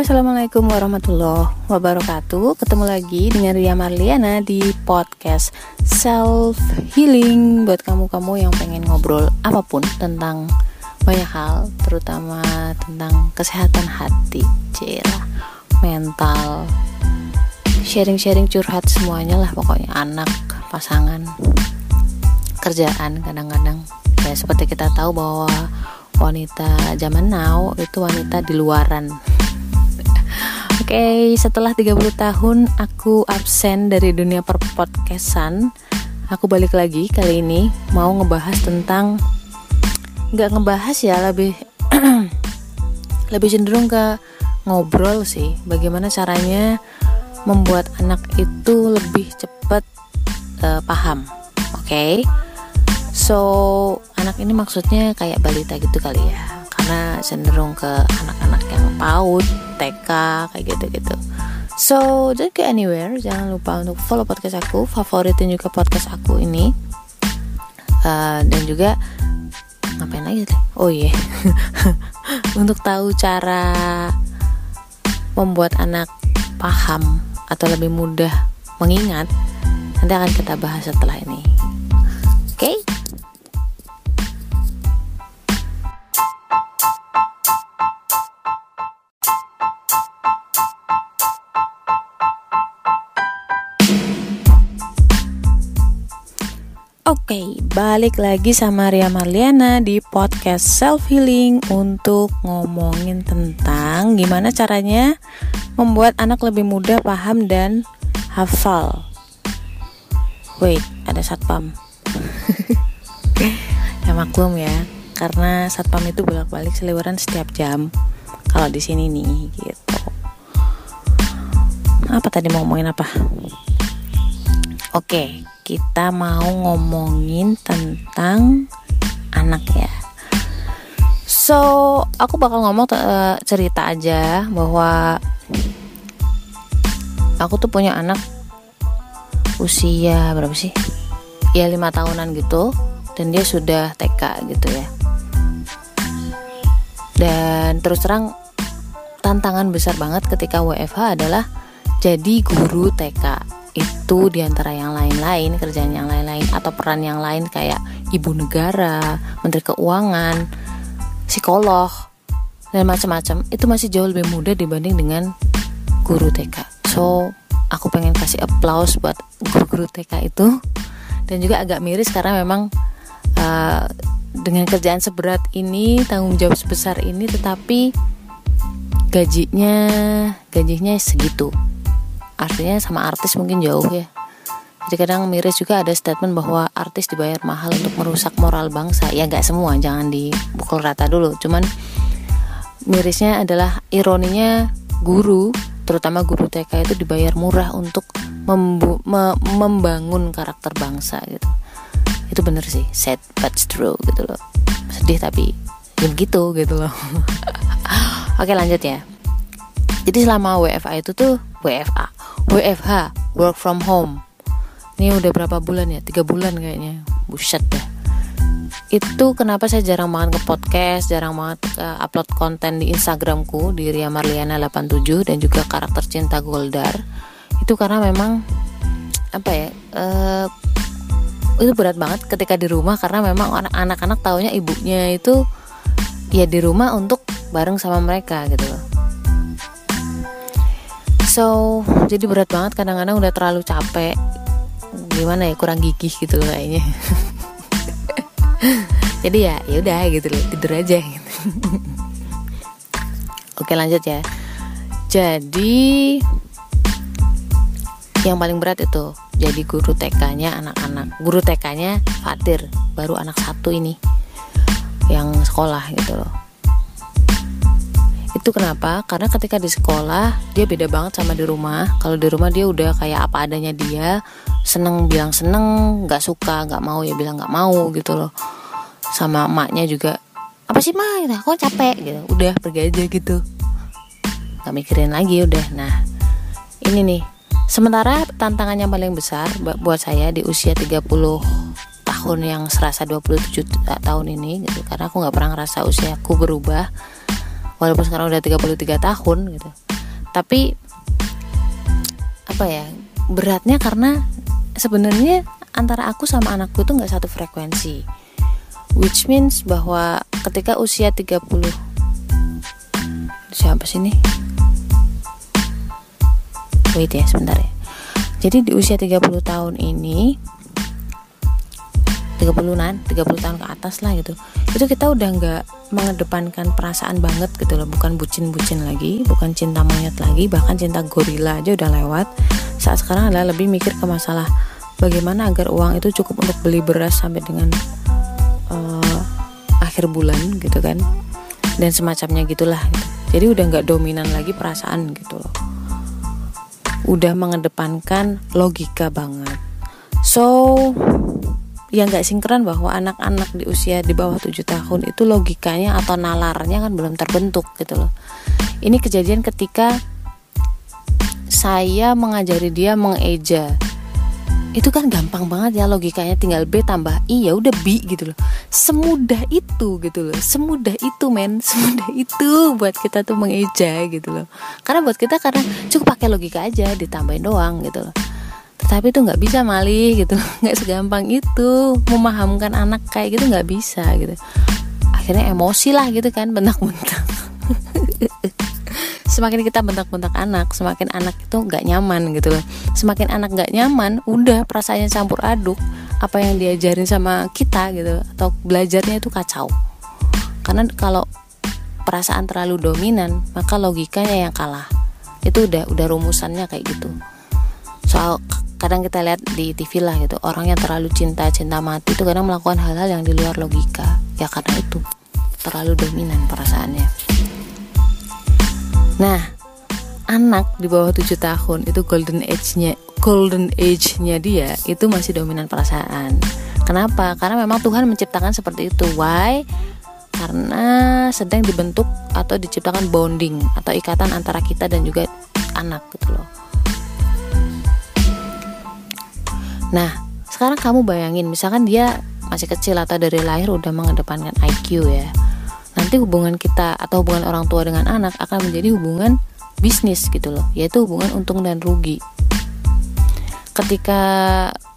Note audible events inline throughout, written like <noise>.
assalamualaikum warahmatullahi wabarakatuh. Ketemu lagi dengan Ria Marliana di podcast Self Healing. Buat kamu-kamu yang pengen ngobrol apa pun tentang banyak hal, terutama tentang kesehatan hati, cila, mental, sharing-sharing curhat semuanya lah pokoknya anak, pasangan, kerjaan kadang-kadang. Ya seperti kita tahu bahwa wanita zaman now itu wanita di luaran okay, setelah 30 tahun aku absen dari dunia perpodcastan Aku balik lagi kali ini mau ngebahas tentang nggak ngebahas ya lebih <clears throat> lebih cenderung ke ngobrol sih bagaimana caranya membuat anak itu lebih cepat uh, paham oke okay? so anak ini maksudnya kayak balita gitu kali ya karena cenderung ke anak-anak yang PAUD, TK kayak gitu-gitu. So, don't go anywhere. Jangan lupa untuk follow podcast aku, favoritin juga podcast aku ini. Uh, dan juga ngapain lagi deh? Oh iya. Yeah. <laughs> untuk tahu cara membuat anak paham atau lebih mudah mengingat, nanti akan kita bahas setelah ini. Oke? Okay? Oke, balik lagi sama Ria Marliana di podcast Self Healing untuk ngomongin tentang gimana caranya membuat anak lebih mudah paham dan hafal. Wait, ada satpam. <laughs> ya maklum ya, karena satpam itu bolak-balik seliweran setiap jam. Kalau di sini nih, gitu. Apa tadi mau ngomongin apa? Oke, kita mau ngomongin tentang anak ya. So, aku bakal ngomong uh, cerita aja bahwa aku tuh punya anak usia berapa sih? Ya lima tahunan gitu, dan dia sudah TK gitu ya. Dan terus terang tantangan besar banget ketika WFH adalah jadi guru TK itu di antara yang lain-lain kerjaan yang lain-lain atau peran yang lain kayak ibu negara, menteri keuangan, psikolog dan macam-macam itu masih jauh lebih mudah dibanding dengan guru TK. So aku pengen kasih applause buat guru-guru TK itu dan juga agak miris karena memang uh, dengan kerjaan seberat ini tanggung jawab sebesar ini tetapi gajinya gajinya segitu artinya sama artis mungkin jauh ya. Jadi kadang miris juga ada statement bahwa artis dibayar mahal untuk merusak moral bangsa. Ya nggak semua jangan dipukul rata dulu. Cuman mirisnya adalah ironinya guru terutama guru TK itu dibayar murah untuk membu me membangun karakter bangsa gitu. Itu bener sih sad but true gitu loh. Sedih tapi ya begitu gitu loh. <laughs> Oke lanjut ya. Jadi selama WFA itu tuh WFA WFH work from home. Ini udah berapa bulan ya? Tiga bulan kayaknya. Buset dah. Itu kenapa saya jarang banget ke podcast jarang banget uh, upload konten di Instagramku di Ria Marliana 87 dan juga karakter cinta Goldar. Itu karena memang apa ya uh, itu berat banget ketika di rumah karena memang anak-anak taunya ibunya itu ya di rumah untuk bareng sama mereka gitu loh so jadi berat banget kadang-kadang udah terlalu capek. Gimana ya kurang gigih gitu loh kayaknya. <laughs> Jadi ya ya udah gitu loh tidur aja gitu. <laughs> oke lanjut ya. Jadi yang paling berat itu jadi guru TK-nya anak-anak guru TK-nya Fatir baru anak satu ini yang sekolah gitu loh itu kenapa? Karena ketika di sekolah dia beda banget sama di rumah. Kalau di rumah dia udah kayak apa adanya dia, seneng bilang seneng, nggak suka, nggak mau ya bilang nggak mau gitu loh. Sama emaknya juga apa sih mah? Gitu, kok capek gitu. Udah pergi aja gitu. Gak mikirin lagi udah. Nah ini nih. Sementara tantangan yang paling besar buat saya di usia 30 tahun yang serasa 27 tahun ini gitu karena aku nggak pernah ngerasa usiaku berubah walaupun sekarang udah 33 tahun gitu. Tapi apa ya beratnya karena sebenarnya antara aku sama anakku tuh nggak satu frekuensi. Which means bahwa ketika usia 30 siapa sih nih wait ya sebentar ya. Jadi di usia 30 tahun ini 30-an 30 tahun ke atas lah gitu. Itu kita udah nggak mengedepankan perasaan banget gitu loh. Bukan bucin-bucin lagi bukan cinta monyet lagi bahkan cinta gorila aja udah lewat. Saat sekarang adalah lebih mikir ke masalah bagaimana agar uang itu cukup untuk beli beras sampai dengan uh, akhir bulan gitu kan. Dan semacamnya gitulah gitu. jadi udah nggak dominan lagi perasaan gitu loh. Udah mengedepankan logika banget. So yang nggak sinkron bahwa anak-anak di usia di bawah 7 tahun itu logikanya atau nalarnya kan belum terbentuk gitu loh. Ini kejadian ketika saya mengajari dia mengeja. Itu kan gampang banget ya logikanya tinggal B tambah I ya udah B gitu loh. Semudah itu gitu loh semudah itu men. <laughs> Semudah itu buat kita tuh mengeja gitu loh. Karena buat kita karena cukup pakai logika aja ditambahin doang gitu loh tetapi itu nggak bisa malih gitu. <laughs> Nggak segampang itu. Memahamkan anak kayak gitu nggak bisa gitu. Akhirnya emosi lah gitu kan bentak-bentak. <laughs> Semakin kita bentak-bentak anak semakin anak itu nggak nyaman gitu loh. Semakin anak nggak nyaman udah perasaannya campur aduk apa yang diajarin sama kita gitu atau belajarnya itu kacau. Karena kalau perasaan terlalu dominan maka logikanya yang kalah. Itu udah udah rumusannya kayak gitu. Soal kadang kita lihat di TV lah gitu orang yang terlalu cinta cinta mati itu kadang melakukan hal-hal yang di luar logika ya karena itu terlalu dominan perasaannya Nah, anak di bawah 7 tahun itu golden age-nya golden age-nya dia itu masih dominan perasaan. Kenapa? Karena memang Tuhan menciptakan seperti itu. Why? Karena sedang dibentuk atau diciptakan bonding atau ikatan antara kita dan juga anak gitu loh. Nah, sekarang kamu bayangin misalkan dia masih kecil atau dari lahir udah mengedepankan IQ ya. Nanti hubungan kita atau hubungan orang tua dengan anak akan menjadi hubungan bisnis gitu loh yaitu hubungan untung dan rugi. Ketika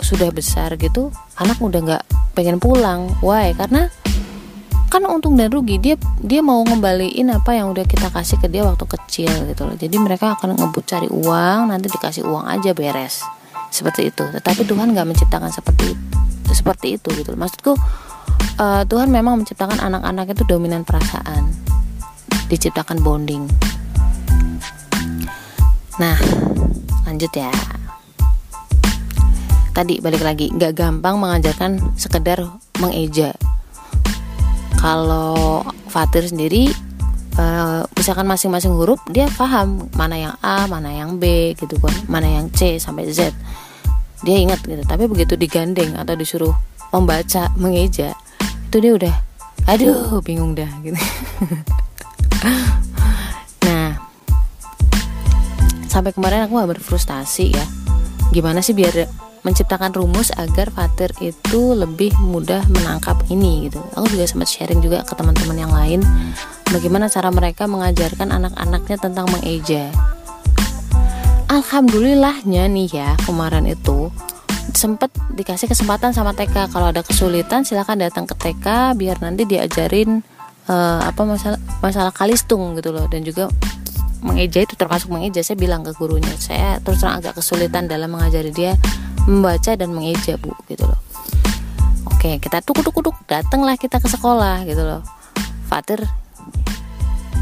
sudah besar gitu anak udah nggak pengen pulang. Why? Karena kan untung dan rugi dia dia mau ngembaliin apa yang udah kita kasih ke dia waktu kecil gitu loh. Jadi mereka akan ngebut cari uang nanti dikasih uang aja beres seperti itu. Tetapi Tuhan nggak menciptakan seperti itu seperti itu gitu maksudku uh, Tuhan memang menciptakan anak-anak itu dominan perasaan. Diciptakan bonding. Nah lanjut ya. Tadi balik lagi nggak gampang mengajarkan sekedar mengeja. Kalau Fatir sendiri uh, misalkan masing-masing huruf dia paham mana yang A mana yang B gitu kan mana yang C sampai Z. Dia ingat gitu. Tapi begitu digandeng atau disuruh membaca mengeja itu dia udah aduh bingung dah gitu. <laughs> Nah sampai kemarin aku berfrustasi ya. Gimana sih biar menciptakan rumus agar Fatir itu lebih mudah menangkap ini gitu. Aku juga sempat sharing juga ke teman-teman yang lain bagaimana cara mereka mengajarkan anak-anaknya tentang mengeja. Alhamdulillahnya nih ya kemarin itu sempet dikasih kesempatan sama TK kalau ada kesulitan silahkan datang ke TK biar nanti diajarin uh, apa masalah masalah kalistung gitu loh. Dan juga mengeja itu termasuk mengeja saya bilang ke gurunya. Saya terus terang agak kesulitan dalam mengajari dia membaca dan mengeja bu gitu loh. Oke kita tuk tuk tuk datanglah kita ke sekolah gitu loh. Fatir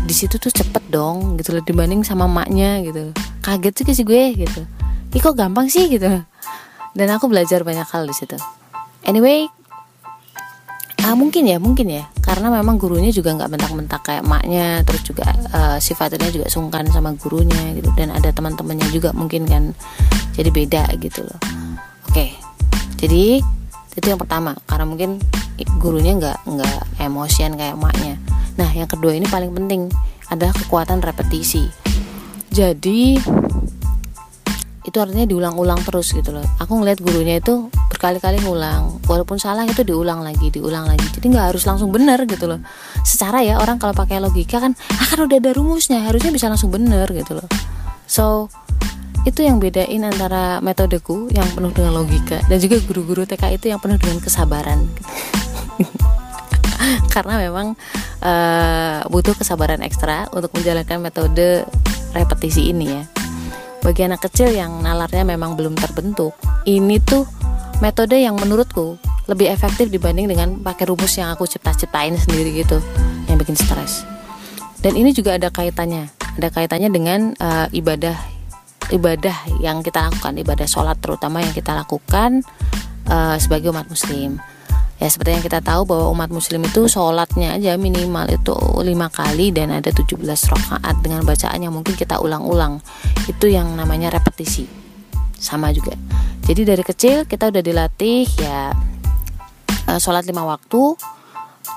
di situ tuh cepet dong gitu loh dibanding sama maknya gitu. Kaget sih sih gue gitu. Ih kok gampang sih gitu. Dan aku belajar banyak hal di situ. Anyway ah mungkin ya mungkin ya. Karena memang gurunya juga nggak bentak-bentak kayak maknya terus juga uh, sifatnya juga sungkan sama gurunya gitu. Dan ada teman-temannya juga mungkin kan. Jadi beda gitu loh jadi itu yang pertama. Karena mungkin gurunya nggak nggak emosian kayak maknya nah yang kedua ini paling penting adalah kekuatan repetisi. Jadi itu artinya diulang-ulang terus gitu loh. Aku ngeliat gurunya itu berkali-kali ngulang. Walaupun salah itu diulang lagi diulang lagi. Jadi nggak harus langsung benar gitu loh. Secara ya orang kalau pakai logika kan akan udah ada rumusnya harusnya bisa langsung benar gitu loh. So itu yang bedain antara metodeku yang penuh dengan logika dan juga guru-guru TK itu yang penuh dengan kesabaran. <laughs> Karena memang uh, butuh kesabaran ekstra untuk menjalankan metode repetisi ini ya. Bagi anak kecil yang nalarnya memang belum terbentuk ini tuh metode yang menurutku lebih efektif dibanding dengan pakai rumus yang aku cipta-ciptain sendiri gitu yang bikin stres. Dan ini juga ada kaitannya ada kaitannya dengan uh, ibadah ibadah yang kita lakukan ibadah sholat terutama yang kita lakukan uh, sebagai umat muslim. Ya seperti yang kita tahu bahwa umat muslim itu sholatnya aja minimal itu lima kali dan ada 17 rakaat dengan bacaan yang mungkin kita ulang-ulang. Itu yang namanya repetisi. Sama juga. Jadi dari kecil kita udah dilatih ya uh, sholat lima waktu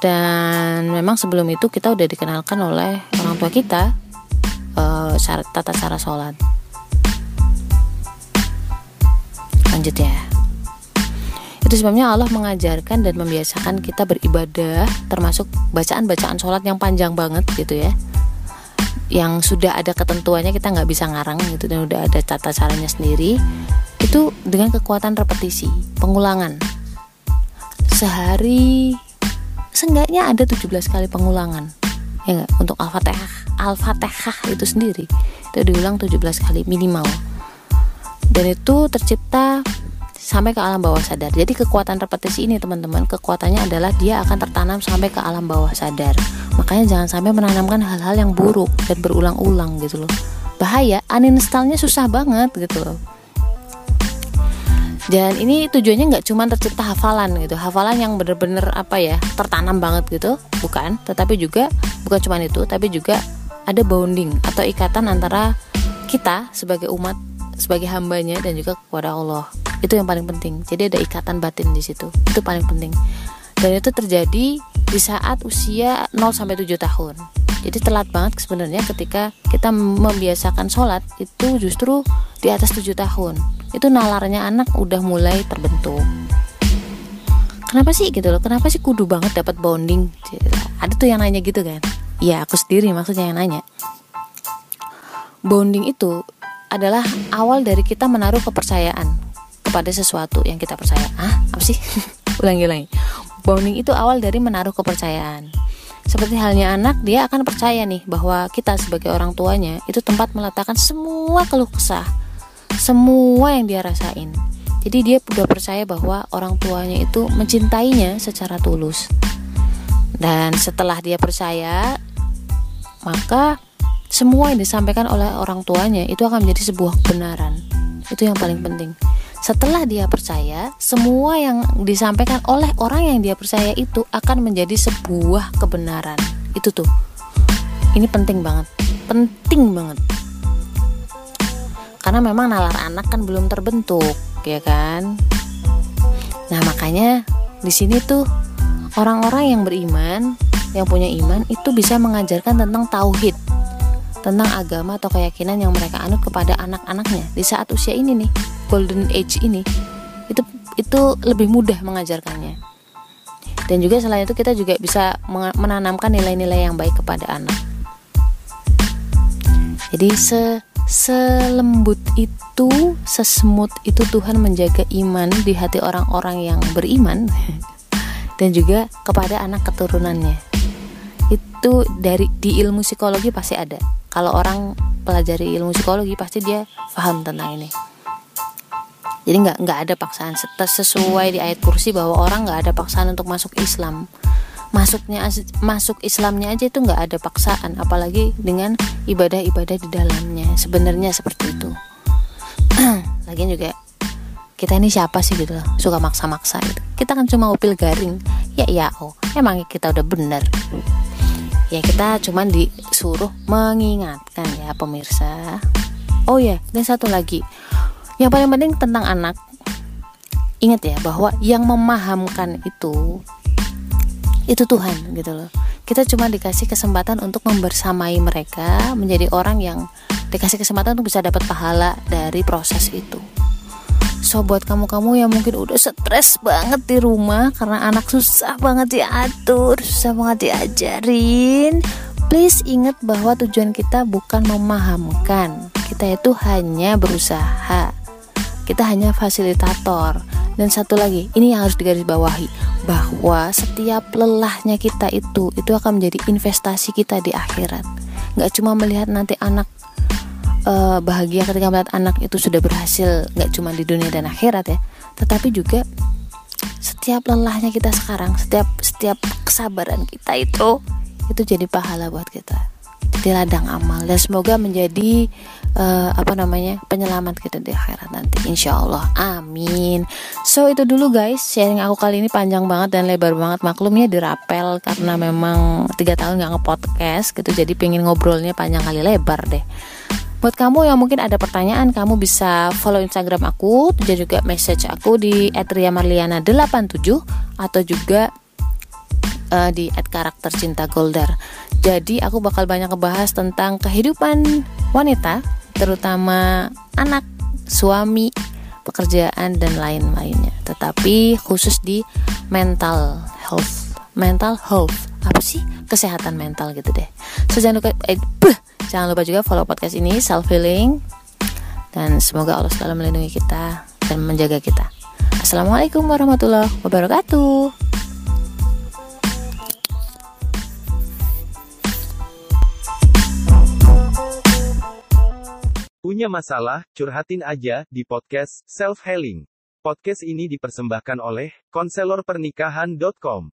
dan memang sebelum itu kita udah dikenalkan oleh orang tua kita uh, tata cara sholat lanjut itu sebabnya Allah mengajarkan dan membiasakan kita beribadah termasuk bacaan-bacaan sholat yang panjang banget gitu ya. Yang sudah ada ketentuannya kita nggak bisa ngarang gitu dan udah ada tata caranya sendiri. Itu dengan kekuatan repetisi pengulangan. Sehari seenggaknya ada 17 kali pengulangan ya untuk al-fatihah al-fatihah itu sendiri. Itu diulang 17 kali minimal dan itu tercipta sampai ke alam bawah sadar. Jadi kekuatan repetisi ini teman-teman, kekuatannya adalah dia akan tertanam sampai ke alam bawah sadar. Makanya jangan sampai menanamkan hal-hal yang buruk dan berulang-ulang gitu loh. Bahaya, uninstallnya susah banget gitu loh. Dan ini tujuannya nggak cuma tercipta hafalan gitu, hafalan yang bener-bener apa ya tertanam banget gitu, bukan. Tetapi juga bukan cuma itu, tapi juga ada bonding atau ikatan antara kita sebagai umat sebagai hambanya dan juga kepada Allah. Itu yang paling penting. Jadi ada ikatan batin di situ. Itu paling penting. Dan itu terjadi di saat usia 0 sampai 7 tahun. Jadi telat banget sebenarnya ketika kita membiasakan sholat itu justru di atas 7 tahun. Itu nalarnya anak udah mulai terbentuk. Kenapa sih gitu loh? Kenapa sih kudu banget dapat bonding? Ada tuh yang nanya gitu kan? Ya aku sendiri maksudnya yang nanya. Bonding itu adalah awal dari kita menaruh kepercayaan kepada sesuatu yang kita percaya. Ah, apa sih? <laughs> ulangi-ulangi. Bonding itu awal dari menaruh kepercayaan. Seperti halnya anak, dia akan percaya nih bahwa kita sebagai orang tuanya itu tempat meletakkan semua keluh kesah, semua yang dia rasain. Jadi dia sudah percaya bahwa orang tuanya itu mencintainya secara tulus. Dan setelah dia percaya, maka semua yang disampaikan oleh orang tuanya itu akan menjadi sebuah kebenaran. Itu yang paling penting. Setelah dia percaya, semua yang disampaikan oleh orang yang dia percaya itu akan menjadi sebuah kebenaran. Itu tuh. Ini penting banget. Penting banget. Karena memang nalar anak kan belum terbentuk, ya kan? Nah, makanya di sini tuh orang-orang yang beriman, yang punya iman itu bisa mengajarkan tentang tauhid tentang agama atau keyakinan yang mereka anut kepada anak-anaknya. Di saat usia ini nih golden age ini itu itu lebih mudah mengajarkannya. Dan juga selain itu kita juga bisa menanamkan nilai-nilai yang baik kepada anak. Jadi se selembut itu sesemut itu Tuhan menjaga iman di hati orang-orang yang beriman <laughs> dan juga kepada anak keturunannya. Itu dari di ilmu psikologi pasti ada kalau orang pelajari ilmu psikologi pasti dia paham tentang ini. Jadi nggak nggak ada paksaan. Sesuai di ayat kursi bahwa orang nggak ada paksaan untuk masuk Islam. Masuknya masuk Islamnya aja itu nggak ada paksaan apalagi dengan ibadah-ibadah di dalamnya. Sebenarnya seperti itu. <clears throat> Lagian juga kita ini siapa sih gitu loh suka maksa-maksa gitu. Kita kan cuma upil garing. Ya ya oh emang kita udah bener ya kita cuman disuruh mengingatkan ya pemirsa. Oh ya dan satu lagi. Yang paling penting tentang anak. Ingat ya bahwa yang memahamkan itu itu Tuhan gitu loh. Kita cuma dikasih kesempatan untuk membersamai mereka menjadi orang yang dikasih kesempatan untuk bisa dapat pahala dari proses itu So buat kamu-kamu yang mungkin udah stres banget di rumah karena anak susah banget diatur, susah banget diajarin, please ingat bahwa tujuan kita bukan memahamkan. Kita itu hanya berusaha. Kita hanya fasilitator. Dan satu lagi, ini yang harus digarisbawahi bahwa setiap lelahnya kita itu itu akan menjadi investasi kita di akhirat. Gak cuma melihat nanti anak uh, bahagia ketika melihat anak itu sudah berhasil nggak cuma di dunia dan akhirat ya. Tetapi juga setiap lelahnya kita sekarang setiap setiap kesabaran kita itu itu jadi pahala buat kita. Jadi ladang amal. Dan semoga menjadi uh, apa namanya penyelamat kita di akhirat nanti. Insya Allah. Amin. So itu dulu guys. Sharing aku kali ini panjang banget dan lebar banget. Maklumnya dirapel karena memang tiga tahun nggak ngepodcast gitu. Jadi pengen ngobrolnya panjang kali lebar deh Buat kamu yang mungkin ada pertanyaan, kamu bisa follow Instagram aku dan juga message aku di @riamarliana87 atau juga uh, di @karakter. Jadi aku bakal banyak ngebahas tentang kehidupan wanita, terutama anak, suami, pekerjaan dan lain-lainnya. Tetapi khusus di mental health, mental health apa sih kesehatan mental gitu deh. So jangan lupa, eh, Jangan lupa juga follow podcast ini self healing dan semoga Allah selalu melindungi kita dan menjaga kita. Assalamualaikum warahmatullahi wabarakatuh. Punya masalah, curhatin aja di podcast Self Healing. Podcast ini dipersembahkan oleh konselorpernikahan.com.